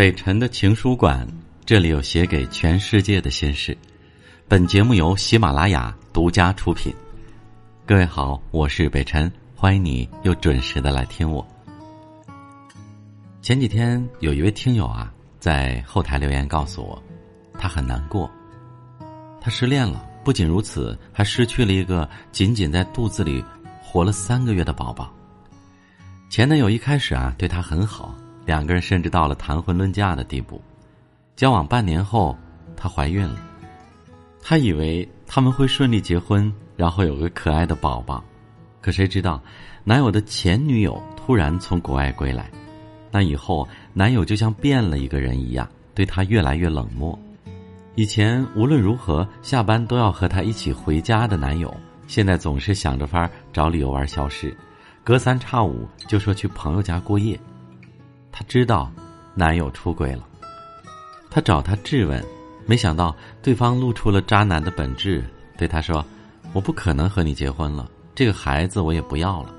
北辰的情书馆，这里有写给全世界的心事。本节目由喜马拉雅独家出品。各位好，我是北辰，欢迎你又准时的来听我。前几天有一位听友啊，在后台留言告诉我，他很难过，他失恋了。不仅如此，还失去了一个仅仅在肚子里活了三个月的宝宝。前男友一开始啊，对她很好。两个人甚至到了谈婚论嫁的地步，交往半年后，她怀孕了。她以为他们会顺利结婚，然后有个可爱的宝宝，可谁知道，男友的前女友突然从国外归来，那以后男友就像变了一个人一样，对她越来越冷漠。以前无论如何下班都要和她一起回家的男友，现在总是想着法找理由玩消失，隔三差五就说去朋友家过夜。她知道，男友出轨了。她找他质问，没想到对方露出了渣男的本质，对她说：“我不可能和你结婚了，这个孩子我也不要了。”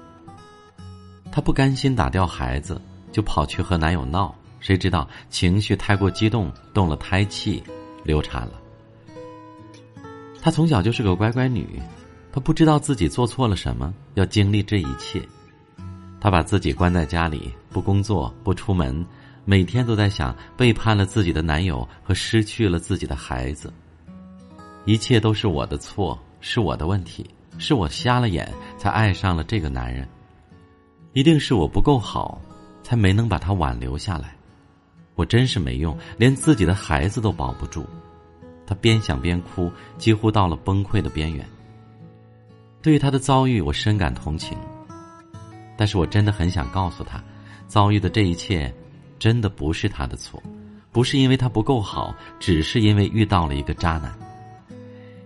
她不甘心打掉孩子，就跑去和男友闹，谁知道情绪太过激动，动了胎气，流产了。她从小就是个乖乖女，她不知道自己做错了什么，要经历这一切。她把自己关在家里，不工作，不出门，每天都在想背叛了自己的男友和失去了自己的孩子。一切都是我的错，是我的问题，是我瞎了眼才爱上了这个男人，一定是我不够好，才没能把他挽留下来。我真是没用，连自己的孩子都保不住。她边想边哭，几乎到了崩溃的边缘。对于她的遭遇，我深感同情。但是我真的很想告诉他，遭遇的这一切，真的不是他的错，不是因为他不够好，只是因为遇到了一个渣男。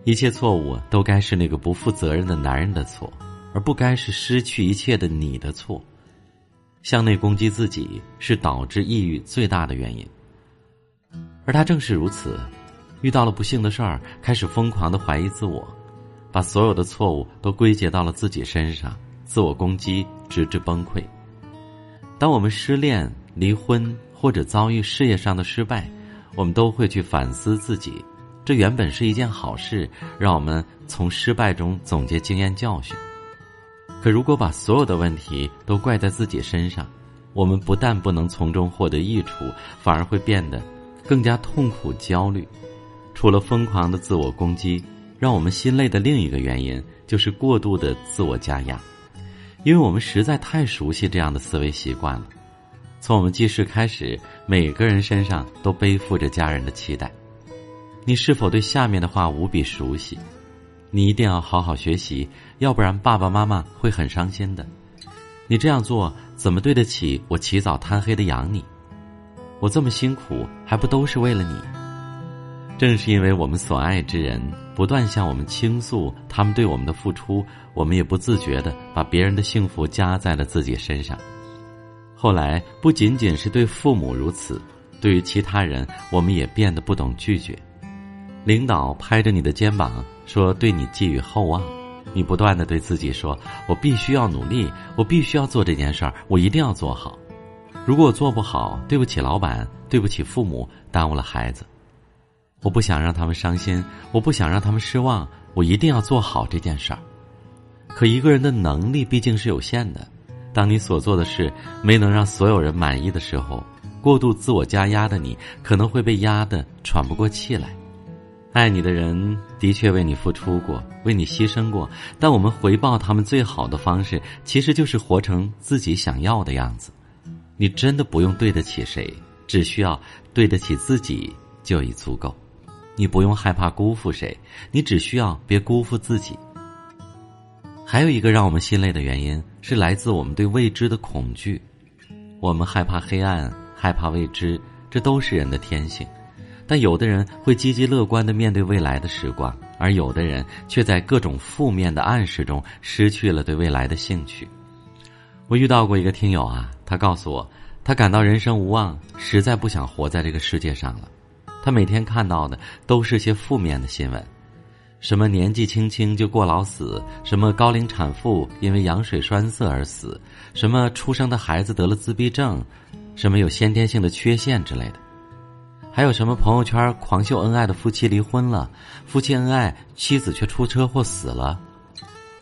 一切错误都该是那个不负责任的男人的错，而不该是失去一切的你的错。向内攻击自己是导致抑郁最大的原因，而他正是如此，遇到了不幸的事儿，开始疯狂的怀疑自我，把所有的错误都归结到了自己身上。自我攻击，直至崩溃。当我们失恋、离婚或者遭遇事业上的失败，我们都会去反思自己。这原本是一件好事，让我们从失败中总结经验教训。可如果把所有的问题都怪在自己身上，我们不但不能从中获得益处，反而会变得更加痛苦、焦虑。除了疯狂的自我攻击，让我们心累的另一个原因就是过度的自我加压。因为我们实在太熟悉这样的思维习惯了，从我们记事开始，每个人身上都背负着家人的期待。你是否对下面的话无比熟悉？你一定要好好学习，要不然爸爸妈妈会很伤心的。你这样做怎么对得起我起早贪黑的养你？我这么辛苦还不都是为了你？正是因为我们所爱之人不断向我们倾诉他们对我们的付出，我们也不自觉的把别人的幸福加在了自己身上。后来不仅仅是对父母如此，对于其他人，我们也变得不懂拒绝。领导拍着你的肩膀说对你寄予厚望，你不断的对自己说：“我必须要努力，我必须要做这件事儿，我一定要做好。如果我做不好，对不起老板，对不起父母，耽误了孩子。”我不想让他们伤心，我不想让他们失望，我一定要做好这件事儿。可一个人的能力毕竟是有限的，当你所做的事没能让所有人满意的时候，过度自我加压的你可能会被压得喘不过气来。爱你的人的确为你付出过，为你牺牲过，但我们回报他们最好的方式，其实就是活成自己想要的样子。你真的不用对得起谁，只需要对得起自己就已足够。你不用害怕辜负谁，你只需要别辜负自己。还有一个让我们心累的原因是来自我们对未知的恐惧，我们害怕黑暗，害怕未知，这都是人的天性。但有的人会积极乐观的面对未来的时光，而有的人却在各种负面的暗示中失去了对未来的兴趣。我遇到过一个听友啊，他告诉我，他感到人生无望，实在不想活在这个世界上了。他每天看到的都是些负面的新闻，什么年纪轻轻就过劳死，什么高龄产妇因为羊水栓塞而死，什么出生的孩子得了自闭症，什么有先天性的缺陷之类的。还有什么朋友圈狂秀恩爱的夫妻离婚了，夫妻恩爱妻子却出车祸死了。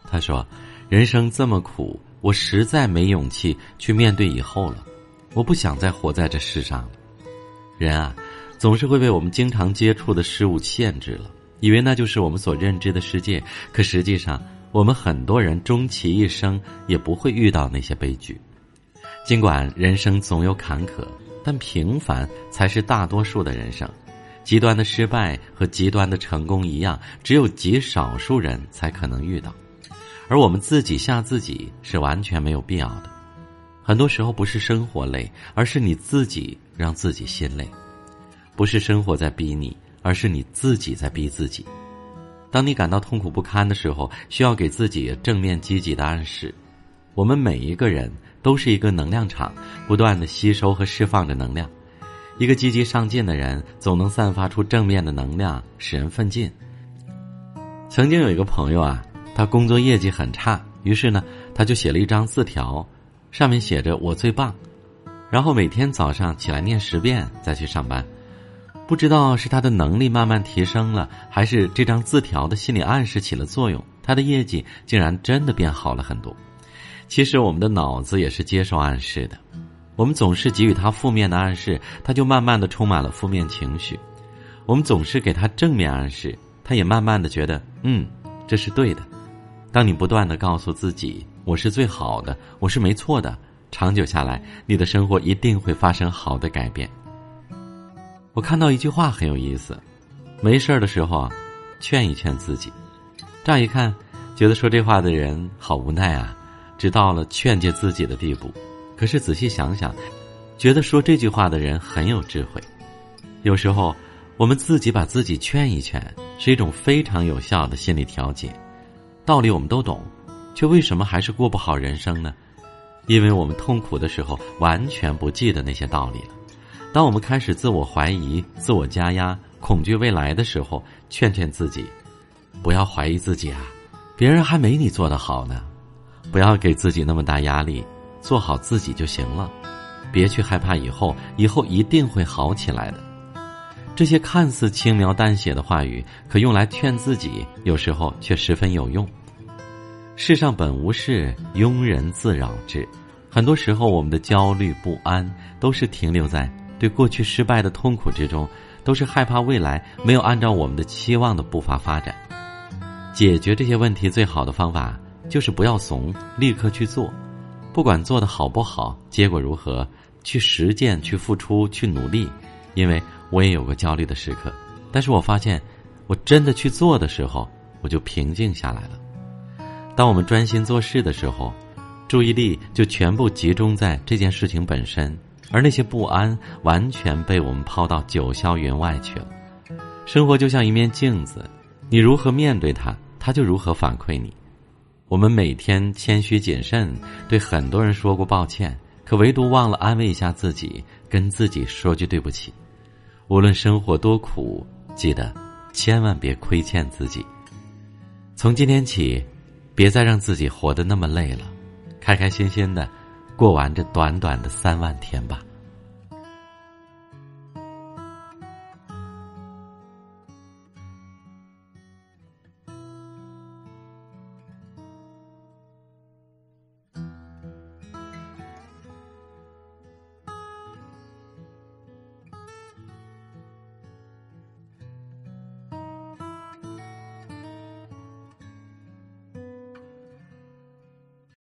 他说：“人生这么苦，我实在没勇气去面对以后了。我不想再活在这世上了。人啊，总是会被我们经常接触的事物限制了，以为那就是我们所认知的世界。可实际上，我们很多人终其一生也不会遇到那些悲剧。尽管人生总有坎坷。”但平凡才是大多数的人生，极端的失败和极端的成功一样，只有极少数人才可能遇到，而我们自己吓自己是完全没有必要的。很多时候不是生活累，而是你自己让自己心累；不是生活在逼你，而是你自己在逼自己。当你感到痛苦不堪的时候，需要给自己正面积极的暗示。我们每一个人。都是一个能量场，不断的吸收和释放着能量。一个积极上进的人，总能散发出正面的能量，使人奋进。曾经有一个朋友啊，他工作业绩很差，于是呢，他就写了一张字条，上面写着“我最棒”，然后每天早上起来念十遍，再去上班。不知道是他的能力慢慢提升了，还是这张字条的心理暗示起了作用，他的业绩竟然真的变好了很多。其实我们的脑子也是接受暗示的，我们总是给予他负面的暗示，他就慢慢的充满了负面情绪；我们总是给他正面暗示，他也慢慢的觉得，嗯，这是对的。当你不断的告诉自己我是最好的，我是没错的，长久下来，你的生活一定会发生好的改变。我看到一句话很有意思，没事儿的时候啊，劝一劝自己。乍一看，觉得说这话的人好无奈啊。直到了劝诫自己的地步，可是仔细想想，觉得说这句话的人很有智慧。有时候，我们自己把自己劝一劝，是一种非常有效的心理调节。道理我们都懂，却为什么还是过不好人生呢？因为我们痛苦的时候完全不记得那些道理了。当我们开始自我怀疑、自我加压、恐惧未来的时候，劝劝自己，不要怀疑自己啊，别人还没你做得好呢。不要给自己那么大压力，做好自己就行了，别去害怕以后，以后一定会好起来的。这些看似轻描淡写的话语，可用来劝自己，有时候却十分有用。世上本无事，庸人自扰之。很多时候，我们的焦虑不安，都是停留在对过去失败的痛苦之中，都是害怕未来没有按照我们的期望的步伐发展。解决这些问题最好的方法。就是不要怂，立刻去做，不管做的好不好，结果如何，去实践，去付出，去努力。因为我也有过焦虑的时刻，但是我发现，我真的去做的时候，我就平静下来了。当我们专心做事的时候，注意力就全部集中在这件事情本身，而那些不安完全被我们抛到九霄云外去了。生活就像一面镜子，你如何面对它，它就如何反馈你。我们每天谦虚谨慎，对很多人说过抱歉，可唯独忘了安慰一下自己，跟自己说句对不起。无论生活多苦，记得千万别亏欠自己。从今天起，别再让自己活得那么累了，开开心心的过完这短短的三万天吧。